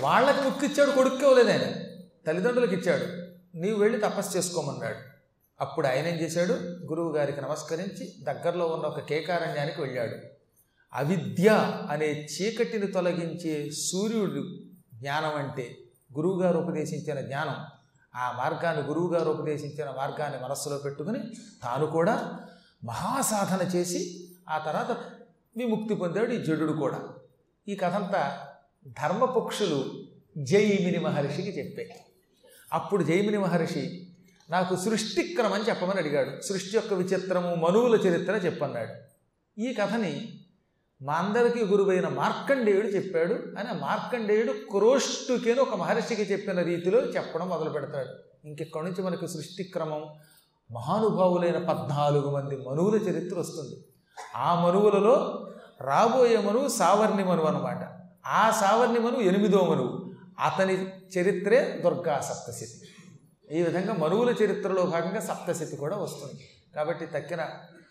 వాళ్ళకి ముక్కు ఇచ్చాడు కొడుక్కి ఇవ్వలేదు ఆయన. తల్లిదండ్రులకు ఇచ్చాడు. నీవు వెళ్ళి తపస్సు చేసుకోమన్నాడు. అప్పుడు ఆయన ఏం చేశాడు? గురువు గారికి నమస్కరించి దగ్గరలో ఉన్న ఒక కేకారణ్యానికి వెళ్ళాడు. అవిద్య అనే చీకటిని తొలగించే సూర్యుడు జ్ఞానం అంటే గురువుగారు ఉపదేశించిన జ్ఞానం. ఆ మార్గాన్ని గురువుగారు ఉపదేశించిన మార్గాన్ని మనస్సులో పెట్టుకుని తాను కూడా మహాసాధన చేసి ఆ తర్వాత విముక్తి పొందాడు ఈ జడుడు కూడా. ఈ కథంతా ధర్మపక్షులు జైమిని మహర్షికి చెప్పాయి అప్పుడు జైమిని మహర్షి నాకు సృష్టిక్రమం చెప్పమని అడిగాడు. సృష్టి యొక్క విచిత్రము మనువుల చరిత్ర చెప్పన్నాడు. ఈ కథని మా అందరికీ గురువైన మార్కండేయుడు చెప్పాడు. అని మార్కండేయుడు క్రోష్టుకేను ఒక మహర్షికి చెప్పిన రీతిలో చెప్పడం మొదలు పెడతాడు. ఇంకెక్కడి నుంచి మనకు సృష్టిక్రమం? మహానుభావులైన పద్నాలుగు మంది మనువుల చరిత్ర వస్తుంది. ఆ మనువులలో రాబోయే మనువు సావర్ణి మనువు అనమాట ఆ సావర్ణి ఎనిమిదో మనువు అతని చరిత్రే దుర్గా సప్తశతి. ఈ విధంగా మనువుల చరిత్రలో భాగంగా సప్తశతి కూడా వస్తుంది. కాబట్టి తక్కిన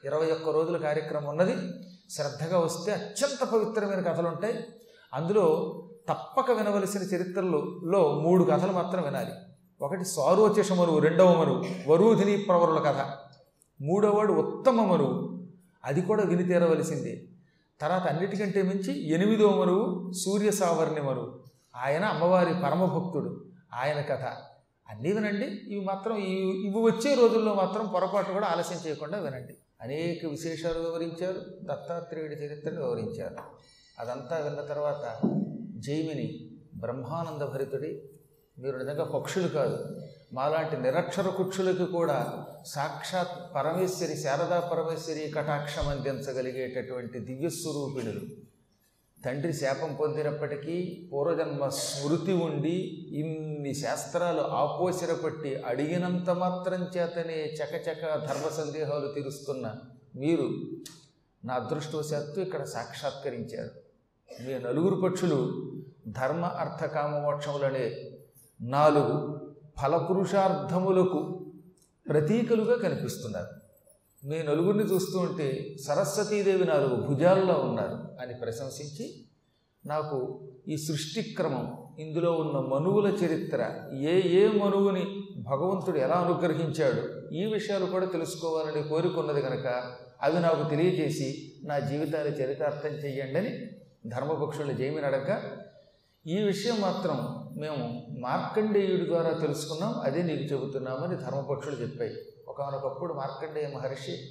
ఇరవై ఒక్క రోజుల కార్యక్రమం ఉన్నది. శ్రద్ధగా వస్తే అత్యంత పవిత్రమైన కథలు ఉంటాయి. అందులో తప్పక వినవలసిన చరిత్రలో మూడు కథలు మాత్రం వినాలి. ఒకటి స్వారోచష మనువు రెండవ మనువు వరూధిని ప్రవరుల కథ. మూడవవాడు ఉత్తమ మనువు అది కూడా విని తీరవలసిందే. తర్వాత అన్నిటికంటే మించి ఎనిమిదో మరువు సూర్య సావర్ణి మరువు. ఆయన అమ్మవారి పరమభక్తుడు. ఆయన కథ. అన్నీ వినండి. ఇవి మాత్రం ఇవి ఇవి వచ్చే రోజుల్లో మాత్రం పొరపాటు కూడా ఆలస్యం చేయకుండా వినండి. అనేక విశేషాలు వివరించారు. దత్తాత్రేయుడి చరిత్రను వివరించారు. అదంతా విన్న తర్వాత జైమిని బ్రహ్మానంద భరితుడి మీరు నిజంగా పక్షులు కాదు. మాలాంటి నిరక్షర కుక్షులకి కూడా సాక్షాత్ పరమేశ్వరి శారదా పరమేశ్వరి కటాక్షం అందించగలిగేటటువంటి దివ్యస్వరూపిణులు తండ్రి శాపం పొందినప్పటికీ పూర్వజన్మ స్మృతి ఉండి ఇన్ని శాస్త్రాలు ఆపోసిరపట్టి అడిగినంత మాత్రం చేతనే చకచక ధర్మ సందేహాలు తీరుస్తున్న మీరు నా అదృష్టవశాత్తు ఇక్కడ సాక్షాత్కరించారు. మీ నలుగురు పక్షులు ధర్మ అర్థకామోక్షములనే నాలుగు ఫలపురుషార్థములకు ప్రతీకలుగా కనిపిస్తున్నారు. మీ నలుగురిని చూస్తూ ఉంటే సరస్వతీదేవి నాలుగు భుజాల్లో ఉన్నారు అని ప్రశంసించి నాకు ఈ సృష్టిక్రమం ఇందులో ఉన్న మనువుల చరిత్ర ఏ ఏ మనువుని భగవంతుడు ఎలా అనుగ్రహించాడు ఈ విషయాలు కూడా తెలుసుకోవాలని కోరుకున్నది కనుక అవి నాకు తెలియజేసి నా జీవితాన్ని చరితార్థం చెయ్యండి అని ధర్మపక్షుల జైమిని అడగ ఈ విషయం మాత్రం మేము మార్కండేయుడి ద్వారా తెలుసుకున్నాం అదే నీకు చెబుతున్నామని ధర్మపక్షులు చెప్పాయి. ఒకనొకప్పుడు మార్కండేయ మహర్షి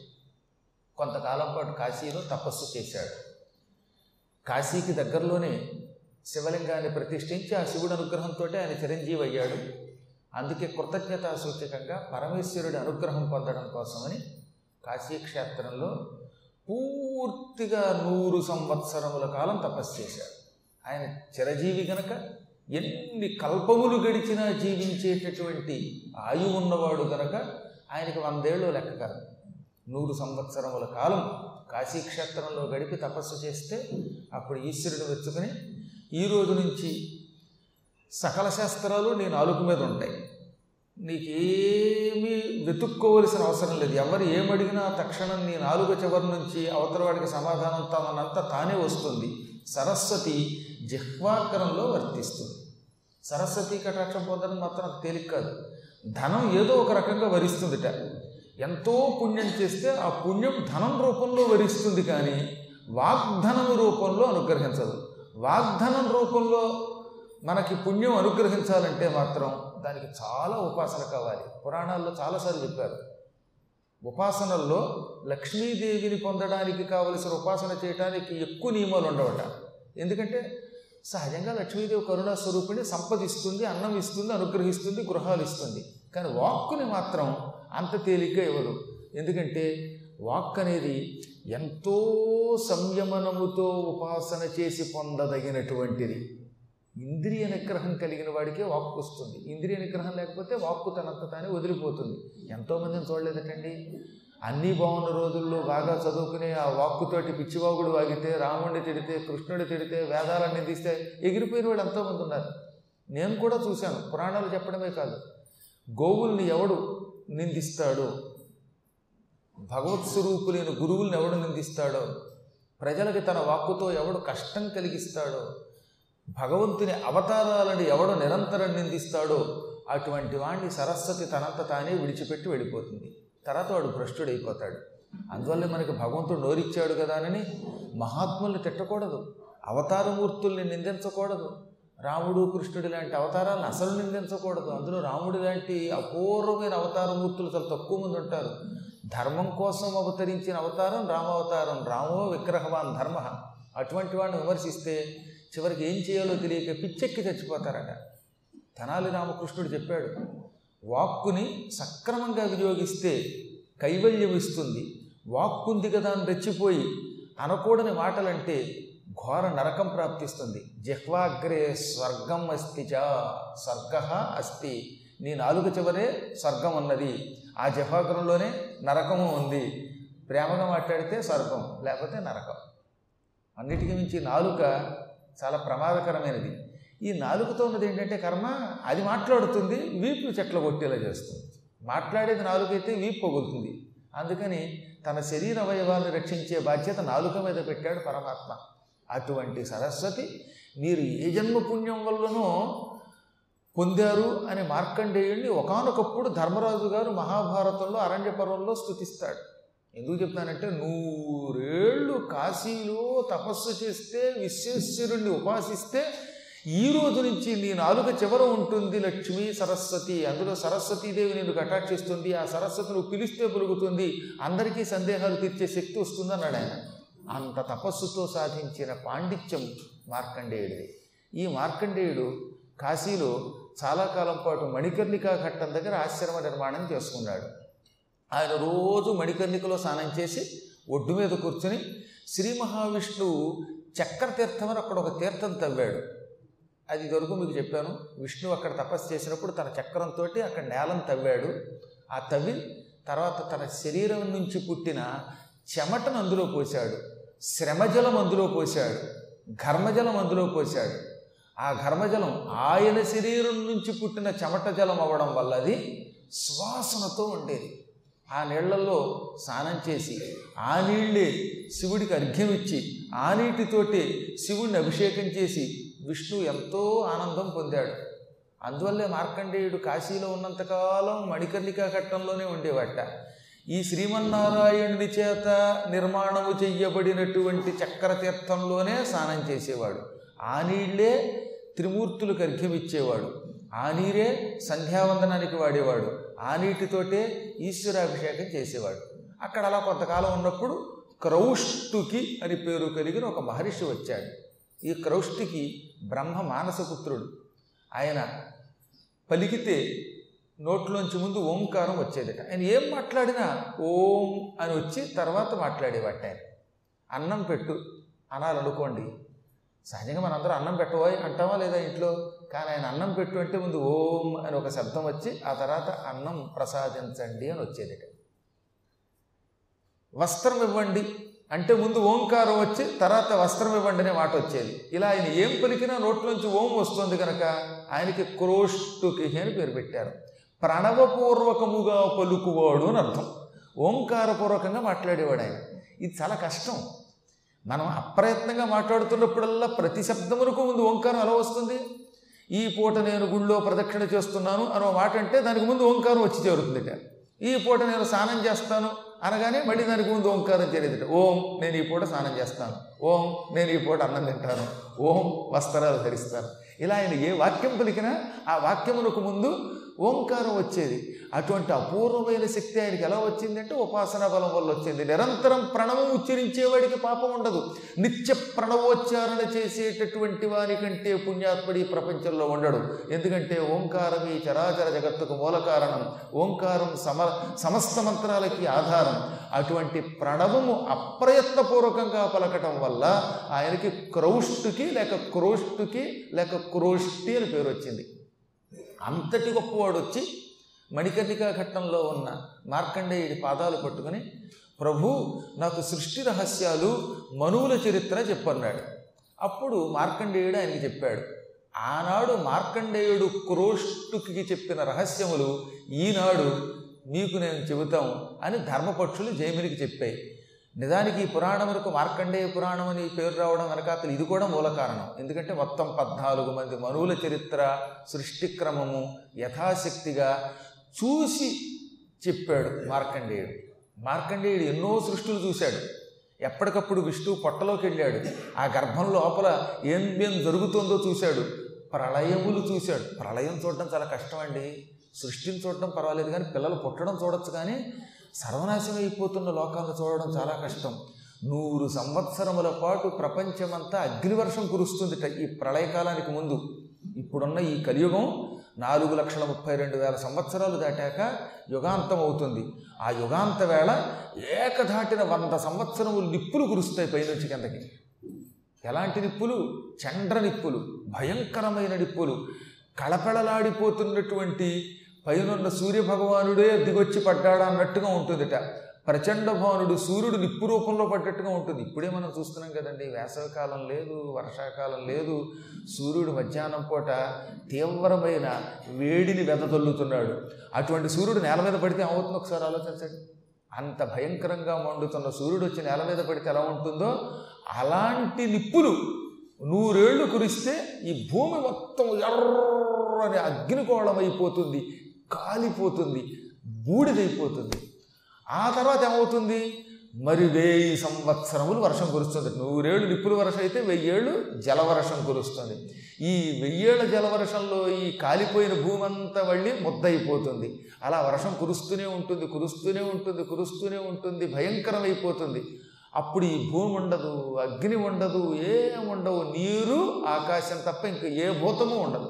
కొంతకాలం పాటు కాశీలో తపస్సు చేశాడు. కాశీకి దగ్గరలోనే శివలింగాన్ని ప్రతిష్ఠించి ఆ శివుడు అనుగ్రహంతో ఆయన చిరంజీవి అయ్యాడు అందుకే కృతజ్ఞతా సూచకంగా పరమేశ్వరుడి అనుగ్రహం పొందడం కోసమని కాశీక్షేత్రంలో పూర్తిగా నూరు సంవత్సరముల కాలం తపస్సు చేశాడు. ఆయన చిరజీవి గనక ఎన్ని కల్పములు గడిచినా జీవించేటటువంటి ఆయువు ఉన్నవాడు కనుక ఆయనకి వందేళ్ళు లెక్క కాదు. నూరు సంవత్సరముల కాలం కాశీక్షేత్రంలో గడిపి తపస్సు చేస్తే అప్పుడు ఈశ్వరుడు వెచ్చుకుని ఈ రోజు నుంచి సకల శాస్త్రాలు నీ నాలుగు మీద ఉంటాయి. నీకేమీ వెతుక్కోవలసిన అవసరం లేదు. ఎవరు ఏమడిగినా తక్షణం నీ నాలుగు చివరి నుంచి అవతల వాడికి సమాధానం తామనంతా తానే వస్తుంది. సరస్వతి జిహ్వాగ్రంలో వర్తిస్తుంది. సరస్వతి కటాక్షం పొందడం మాత్రం తేలిక కాదు. ధనం ఏదో ఒక రకంగా వరిస్తుందిట. ఎంతో పుణ్యం చేస్తే ఆ పుణ్యం ధనం రూపంలో వరిస్తుంది కానీ వాగ్ధనం రూపంలో అనుగ్రహించదు. వాగ్ధనం రూపంలో మనకి పుణ్యం అనుగ్రహించాలంటే మాత్రం దానికి చాలా ఉపాసన కావాలి. పురాణాల్లో చాలాసార్లు చెప్పారు. ఉపాసనల్లో లక్ష్మీదేవిని పొందడానికి కావలసిన ఉపాసన చేయడానికి ఎక్కువ నియమాలు ఉండవట. ఎందుకంటే సహజంగా లక్ష్మీదేవి కరుణా స్వరూపిణి సంపదిస్తుంది అన్నం ఇస్తుంది అనుగ్రహిస్తుంది గృహాలు ఇస్తుంది కానీ వాక్కుని మాత్రం అంత తేలిగ్గా ఇవ్వదు. ఎందుకంటే వాక్ అనేది ఎంతో సంయమనముతో ఉపాసన చేసి పొందదగినటువంటిది. ఇంద్రియ నిగ్రహం కలిగిన వాడికే వాక్కు వస్తుంది. ఇంద్రియ నిగ్రహం లేకపోతే వాక్కు తనంత తానే వదిలిపోతుంది. ఎంతోమందిని చూడలేదటండి. అన్నీ బాగున్న రోజుల్లో బాగా చదువుకునే ఆ వాక్కుతోటి పిచ్చివాగుడు వాగితే రాముడిని తిడితే కృష్ణుడి తిడితే వేదాలన్నీ తీస్తే ఎగిరిపోయిన వాళ్ళు ఎంతోమంది ఉన్నారు. నేను కూడా చూశాను. పురాణాలు చెప్పడమే కాదు. గోవుల్ని ఎవడు నిందిస్తాడో? భగవత్ స్వరూపులైన గురువుల్ని ఎవడు నిందిస్తాడో? ప్రజలకి తన వాక్కుతో ఎవడు కష్టం కలిగిస్తాడో? భగవంతుని అవతారాలను ఎవడు నిరంతరం నిందిస్తాడో? అటువంటి వాణ్ణి సరస్వతి తనంత తానే విడిచిపెట్టి వెళ్ళిపోతుంది. తర్వాత వాడు భ్రష్టుడైపోతాడు. అందువల్ల మనకి భగవంతుడు నోరిచ్చాడు కదా అని మహాత్ముల్ని తిట్టకూడదు. అవతారమూర్తుల్ని నిందించకూడదు. రాముడు కృష్ణుడి లాంటి అవతారాలను అసలు నిందించకూడదు. అందులో రాముడి లాంటి అపూర్వమైన అవతారమూర్తులు చాలా తక్కువ మంది ఉంటారు. ధర్మం కోసం అవతరించిన అవతారం రామావతారం. రామో విగ్రహవాన్ ధర్మ. అటువంటి వాడిని విమర్శిస్తే చివరికి ఏం చేయాలో తెలియక పిచ్చెక్కి చచ్చిపోతారట. తనాలి రామకృష్ణుడు చెప్పాడు వాక్కుని సక్రమంగా వినియోగిస్తే కైవల్యం ఇస్తుంది. వాక్కుంది కదా అని రెచ్చిపోయి అనకూడని మాటలంటే ఘోర నరకం ప్రాప్తిస్తుంది. జిహ్వాగ్రే స్వర్గం అస్తి చ స్వర్గ అస్తి. నీ నాలుగు చివరే స్వర్గం ఉన్నది ఆ జిహ్వాగ్రంలోనే నరకము ఉంది. ప్రేమగా మాట్లాడితే స్వర్గం లేకపోతే నరకం. అన్నిటికీ మించి నాలుక చాలా ప్రమాదకరమైనది. ఈ నాలుకతో ఉన్నది ఏంటంటే కర్మ అది మాట్లాడుతుంది వీపు చెట్ల కొట్టేలా చేస్తుంది. మాట్లాడేది నాలుకైతే వీపు పొగులుతుంది. అందుకని తన శరీర అవయవాలను రక్షించే బాధ్యత నాలుక మీద పెట్టాడు పరమాత్మ. అటువంటి సరస్వతి మీరు ఏ జన్మ పుణ్యం వల్లనో పొందారు అని మార్కండేయుడిని ఒకనొకప్పుడు ధర్మరాజు గారు మహాభారతంలో అరణ్యపర్వంలో స్థుతిస్తాడు ఎందుకు చెప్తానంటే నూరేళ్ళు కాశీలో తపస్సు చేస్తే విశ్వేశ్వరుణ్ణి ఉపాసిస్తే ఈ రోజు నుంచి నీ నాలుక చివర ఉంటుంది లక్ష్మి సరస్వతి. అందులో సరస్వతీదేవి నేను కటాక్షిస్తుంది ఆ సరస్వతి నువ్వు పిలిస్తే పొలుగుతుంది. అందరికీ సందేహాలు తీర్చే శక్తి వస్తుంది అన్నాడు ఆయన. అంత తపస్సుతో సాధించిన పాండిత్యం మార్కండేయుడిది. ఈ మార్కండేయుడు కాశీలో చాలా కాలం పాటు మణికర్ణికా ఘట్టం దగ్గర ఆశ్రమ నిర్మాణం చేసుకున్నాడు. ఆయన రోజు మణికర్ణికలో స్నానం చేసి ఒడ్డు మీద కూర్చుని శ్రీ మహావిష్ణువు చక్రతీర్థం అని అక్కడ ఒక తీర్థం తవ్వాడు. అది ఇదివరకు మీకు చెప్పాను. విష్ణువు అక్కడ తపస్సు చేసినప్పుడు తన చక్రంతో అక్కడ నేలను తవ్వాడు. ఆ తవ్వి తర్వాత తన శరీరం నుంచి పుట్టిన చెమటను అందులో పోశాడు శ్రమజలం అందులో పోశాడు ఘర్మజలం అందులో పోశాడు ఆ ఘర్మజలం ఆయన శరీరం నుంచి పుట్టిన చెమట జలం అవ్వడం వల్ల అది శ్వాసనతో ఉండేది. ఆ నీళ్ళలో స్నానం చేసి ఆ నీళ్ళే శివుడికి అర్ఘ్యం ఇచ్చి ఆ నీటితోటి శివుడిని అభిషేకం చేసి విష్ణు ఎంతో ఆనందం పొందాడు. అందువల్లే మార్కండేయుడు కాశీలో ఉన్నంతకాలం మణికర్ణికా ఘట్టంలోనే ఉండేవాట. ఈ శ్రీమన్నారాయణుని చేత నిర్మాణము చెయ్యబడినటువంటి చక్ర తీర్థంలోనే స్నానం చేసేవాడు. ఆ నీళ్ళే త్రిమూర్తులకు అర్ఘ్యమిచ్చేవాడు. ఆ నీరే సంధ్యావందనానికి వాడేవాడు. ఆ నీటితోటే ఈశ్వరాభిషేకం చేసేవాడు. అక్కడ అలా కొంతకాలం ఉన్నప్పుడు క్రౌష్టుకి అని పేరు కలిగిన ఒక మహర్షి వచ్చాడు. ఈ క్రౌష్టికి బ్రహ్మ మానసపుత్రుడు. ఆయన పలికితే నోట్లోంచి ముందు ఓంకారం వచ్చేదట. ఆయన ఏం మాట్లాడినా ఓం అని వచ్చి తర్వాత మాట్లాడేవాట ఆయన. అన్నం పెట్టు అనాలనుకోండి సహజంగా మనందరం అన్నం పెట్టబోయి అంటామా లేదా ఇంట్లో? కానీ ఆయన అన్నం పెట్టు అంటే ముందు ఓం అని ఒక శబ్దం వచ్చి ఆ తర్వాత అన్నం ప్రసాదించండి అని వచ్చేదట. వస్త్రం ఇవ్వండి అంటే ముందు ఓంకారం వచ్చి తర్వాత వస్త్రం ఇవ్వండి అనే మాట వచ్చేది. ఇలా ఆయన ఏం పలికినా నోట్లోంచి ఓం వస్తుంది కనుక ఆయనకి క్రోష్టుకి అని పేరు పెట్టారు. ప్రణవపూర్వకముగా పలుకువాడు అని అర్థం. ఓంకారపూర్వకంగా మాట్లాడేవాడు ఆయన. ఇది చాలా కష్టం. మనం అప్రయత్నంగా మాట్లాడుతున్నప్పుడల్లా ప్రతి శబ్దమునకు ముందు ఓంకారం ఎలా వస్తుంది? ఈ పూట నేను గుళ్ళో ప్రదక్షిణ చేస్తున్నాను అనో మాట అంటే దానికి ముందు ఓంకారం వచ్చి చేరుతుందిట. ఈ పూట నేను స్నానం చేస్తాను అనగానే మళ్ళీ దానికి ముందు ఓంకారం చేరేదిట ఓం నేను ఈ పూట స్నానం చేస్తాను. ఓం నేను ఈ పూట అన్నం తింటాను. ఓం వస్త్రాలు ధరిస్తాను. ఇలా ఆయన ఏ వాక్యం పలికినా ఆ వాక్యమునకు ముందు ఓంకారం వచ్చేది. అటువంటి అపూర్వమైన శక్తి ఆయనకి ఎలా వచ్చిందంటే ఉపాసనా బలం వల్ల వచ్చింది. నిరంతరం ప్రణవం ఉచ్చరించేవాడికి పాపం ఉండదు. నిత్య ప్రణవోచ్చారణ చేసేటటువంటి వారి కంటే పుణ్యాత్ముడి ప్రపంచంలో ఉండడు. ఎందుకంటే ఓంకారం ఈ చరాచర జగత్తుకు మూల కారణం. ఓంకారం సమ సమస్త మంత్రాలకి ఆధారం. అటువంటి ప్రణవము అప్రయత్నపూర్వకంగా పలకటం వల్ల ఆయనకి క్రౌష్టుకి లేక క్రోష్టుకి లేక క్రోష్టి అని పేరు వచ్చింది. అంతటి గొప్పవాడు వచ్చి మణికర్ణికా ఘట్టంలో ఉన్న మార్కండేయుడి పాదాలు పట్టుకుని ప్రభు నాకు సృష్టి రహస్యాలు మనువుల చరిత్ర చెప్పన్నాడు. అప్పుడు మార్కండేయుడు ఆయనకి చెప్పాడు ఆనాడు మార్కండేయుడు క్రోష్టుకి చెప్పిన రహస్యములు ఈనాడు మీకు నేను చెబుతాం అని ధర్మపక్షులు జైమినికి చెప్పాయి. నిజానికి ఈ పురాణములకు మార్కండేయ పురాణం అని పేరు రావడం వెనకాతలు ఇది కూడా మూల కారణం. ఎందుకంటే మొత్తం పద్నాలుగు మంది మనువుల చరిత్ర సృష్టిక్రమము యథాశక్తిగా చూసి చెప్పాడు మార్కండేయుడు. మార్కండేయుడు ఎన్నో సృష్టిలు చూశాడు. ఎప్పటికప్పుడు విష్ణువు పొట్టలోకి వెళ్ళాడు. ఆ గర్భం లోపల ఏం ఏం జరుగుతుందో చూశాడు. ప్రళయములు చూశాడు. ప్రళయం చూడడం చాలా కష్టం అండి సృష్టిని చూడడం పర్వాలేదు కానీ పిల్లలు పుట్టడం చూడొచ్చు కానీ సర్వనాశం అయిపోతున్న లోకాలను చూడడం చాలా కష్టం. నూరు సంవత్సరముల పాటు ప్రపంచమంతా అగ్నివర్షం కురుస్తుంది ఈ ప్రళయకాలానికి ముందు. ఇప్పుడున్న ఈ కలియుగం నాలుగు లక్షల ముప్పై రెండు వేల సంవత్సరాలు దాటాక యుగాంతం అవుతుంది. ఆ యుగాంత వేళ ఏకధాటిన వంద సంవత్సరములు నిప్పులు కురుస్తాయి పైనుంచి కిందకి. ఎలాంటి నిప్పులు? చండ్ర నిప్పులు భయంకరమైన నిప్పులు కళపళలాడిపోతున్నటువంటి పైనున్న సూర్యభగవానుడే దిగొచ్చి పడ్డాడా అన్నట్టుగా ఉంటుందిట. ప్రచండ భానుడు సూర్యుడు నిప్పు రూపంలో పడ్డట్టుగా ఉంటుంది. ఇప్పుడే మనం చూస్తున్నాం కదండి వేసవికాలం లేదు వర్షాకాలం లేదు. సూర్యుడు మధ్యాహ్నం పూట తీవ్రమైన వేడిని వెదతొల్లుతున్నాడు అటువంటి సూర్యుడు నేల మీద పడితే ఏమవుతుందో ఒకసారి ఆలోచించండి. అంత భయంకరంగా మండుతున్న సూర్యుడు వచ్చి నేల మీద పడితే ఎలా ఉంటుందో? అలాంటి నిప్పులు నూరేళ్ళు కురిస్తే ఈ భూమి మొత్తం ఎర్రని అగ్నికోళం అయిపోతుంది కాలిపోతుంది బూడిదైపోతుంది. ఆ తర్వాత ఏమవుతుంది? మరి వెయ్యి సంవత్సరములు వర్షం కురుస్తుంది. నూరేళ్ళు నిప్పుల వర్షం అయితే వెయ్యేళ్ళు జలవర్షం కురుస్తుంది. ఈ వెయ్యేళ్ళ జలవర్షంలో ఈ కాలిపోయిన భూమి అంతా మళ్ళీ ముద్దయిపోతుంది. అలా వర్షం కురుస్తూనే ఉంటుంది కురుస్తూనే ఉంటుంది కురుస్తూనే ఉంటుంది భయంకరమైపోతుంది. అప్పుడు ఈ భూమి ఉండదు అగ్ని ఉండదు ఏం ఉండవు. నీరు ఆకాశం తప్ప ఇంక ఏ భూతము ఉండదు.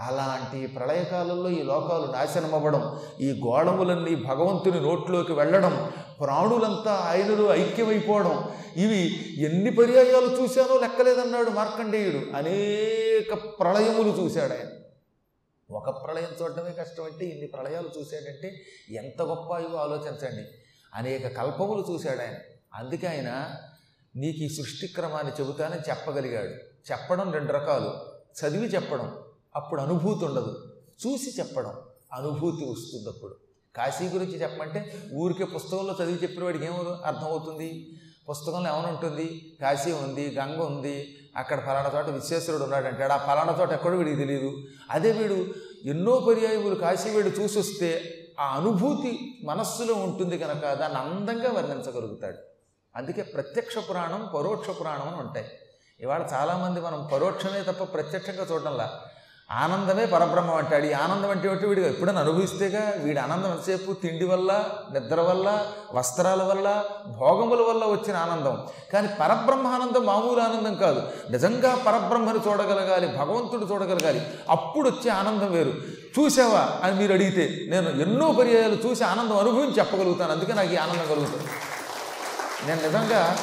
అలాంటి ప్రళయకాలంలో ఈ లోకాలు నాశనమవ్వడం ఈ గోళములన్నీ భగవంతుని నోట్లోకి వెళ్ళడం ప్రాణులంతా ఆయనలో ఐక్యమైపోవడం ఇవి ఎన్ని పర్యాయాలు చూశానో లెక్కలేదన్నాడు మార్కండేయుడు. అనేక ప్రళయములు చూశాడు ఆయన. ఒక ప్రళయం చూడటమే కష్టం అంటే ఇన్ని ప్రళయాలు చూశాడంటే ఎంత గొప్ప ఇవో ఆలోచించండి. అనేక కల్పములు చూశాడు ఆయన. అందుకే ఆయన నీకు ఈ సృష్టి క్రమాన్ని చెబుతానని చెప్పగలిగాడు. చెప్పడం రెండు రకాలు. చదివి చెప్పడం అప్పుడు అనుభూతి ఉండదు. చూసి చెప్పడం అనుభూతి వస్తుంది అప్పుడు. కాశీ గురించి చెప్పమంటే ఊరికే పుస్తకంలో చదివి చెప్పిన వాడికి ఏమో అర్థమవుతుంది? పుస్తకంలో ఏమనుంటుంది ఉంటుంది? కాశీ ఉంది గంగ ఉంది అక్కడ ఫలానా చోట విశ్వేశ్వరుడు ఉన్నాడంటే ఆ ఫలానా చోట ఎక్కడో వీడికి తెలియదు అదే వీడు ఎన్నో పర్యాయములు కాశీ వీడు చూసి వస్తే ఆ అనుభూతి మనస్సులో ఉంటుంది కనుక దాన్ని అందంగా వర్ణించగలుగుతాడు. అందుకే ప్రత్యక్ష పురాణం పరోక్ష పురాణం అని ఉంటాయి. ఇవాళ చాలామంది మనం పరోక్షమే తప్ప ప్రత్యక్షంగా చూడడంలా. ఆనందమే పరబ్రహ్మం అంటాడు. ఈ ఆనందం అంటే ఒకటి వీడు ఎప్పుడైనా అనుభవిస్తేగా వీడి ఆనందం ఎంతసేపు? తిండి వల్ల నిద్ర వల్ల వస్త్రాల వల్ల భోగముల వల్ల వచ్చిన ఆనందం. కానీ పరబ్రహ్మ ఆనందం మామూలు ఆనందం కాదు. నిజంగా పరబ్రహ్మను చూడగలగాలి భగవంతుడు చూడగలగాలి అప్పుడు వచ్చే ఆనందం వేరు. చూసావా? అని మీరు అడిగితే నేను ఎన్నో పర్యాయాలు చూసి ఆనందం అనుభవించి చెప్పగలుగుతాను. అందుకే నాకు ఈ ఆనందం కలుగుతుంది. నేను నిజంగా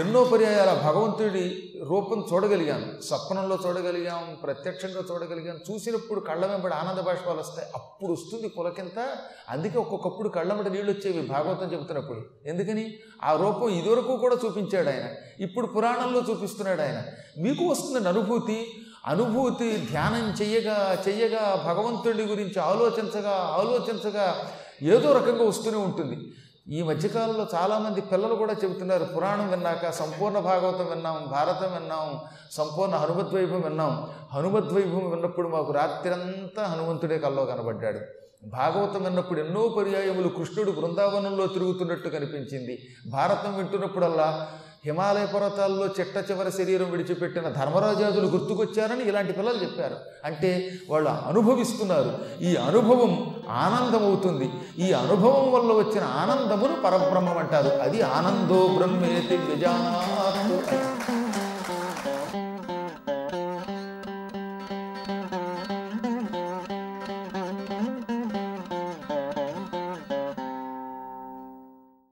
ఎన్నో పర్యాయాల భగవంతుడి రూపం చూడగలిగాను. స్వప్నంలో చూడగలిగాం ప్రత్యక్షంగా చూడగలిగాం. చూసినప్పుడు కళ్ళ వెంబడి ఆనంద బాష్పాలు వస్తాయి. అప్పుడు వస్తుంది పులకింత అందుకే ఒక్కొక్కప్పుడు కళ్ళ వెంబడి నీళ్ళు వచ్చేవి భాగవతం చెబుతున్నప్పుడు. ఎందుకని? ఆ రూపం ఇదివరకు కూడా చూపించాడు ఆయన. ఇప్పుడు పురాణంలో చూపిస్తున్నాడు ఆయన. మీకు వస్తుంది అనుభూతి అనుభూతి ధ్యానం చెయ్యగా చెయ్యగా భగవంతుడి గురించి ఆలోచించగా ఆలోచించగా ఏదో రకంగా వస్తూనే ఉంటుంది. ఈ మధ్యకాలంలో చాలామంది పిల్లలు కూడా చెబుతున్నారు పురాణం విన్నాక సంపూర్ణ భాగవతం విన్నాం భారతం విన్నాం సంపూర్ణ హనుమద్వైభం విన్నాం. హనుమద్వైభవం విన్నప్పుడు మాకు రాత్రంతా హనుమంతుడే కల్లో కనబడ్డాడు. భాగవతం విన్నప్పుడు ఎన్నో పర్యాయములు కృష్ణుడు బృందావనంలో తిరుగుతున్నట్టు కనిపించింది. భారతం వింటున్నప్పుడల్లా హిమాలయ పర్వతాల్లో చిట్ట చివరి శరీరం విడిచిపెట్టిన ధర్మరాజాదులు గుర్తుకొచ్చారని ఇలాంటి పిల్లలు చెప్పారు. అంటే వాళ్ళు అనుభవిస్తున్నారు. ఈ అనుభవం ఆనందం అవుతుంది ఈ అనుభవం వల్ల వచ్చిన ఆనందమును పరబ్రహ్మం అంటారు. అది ఆనందో బ్రహ్మేతి విజానాతు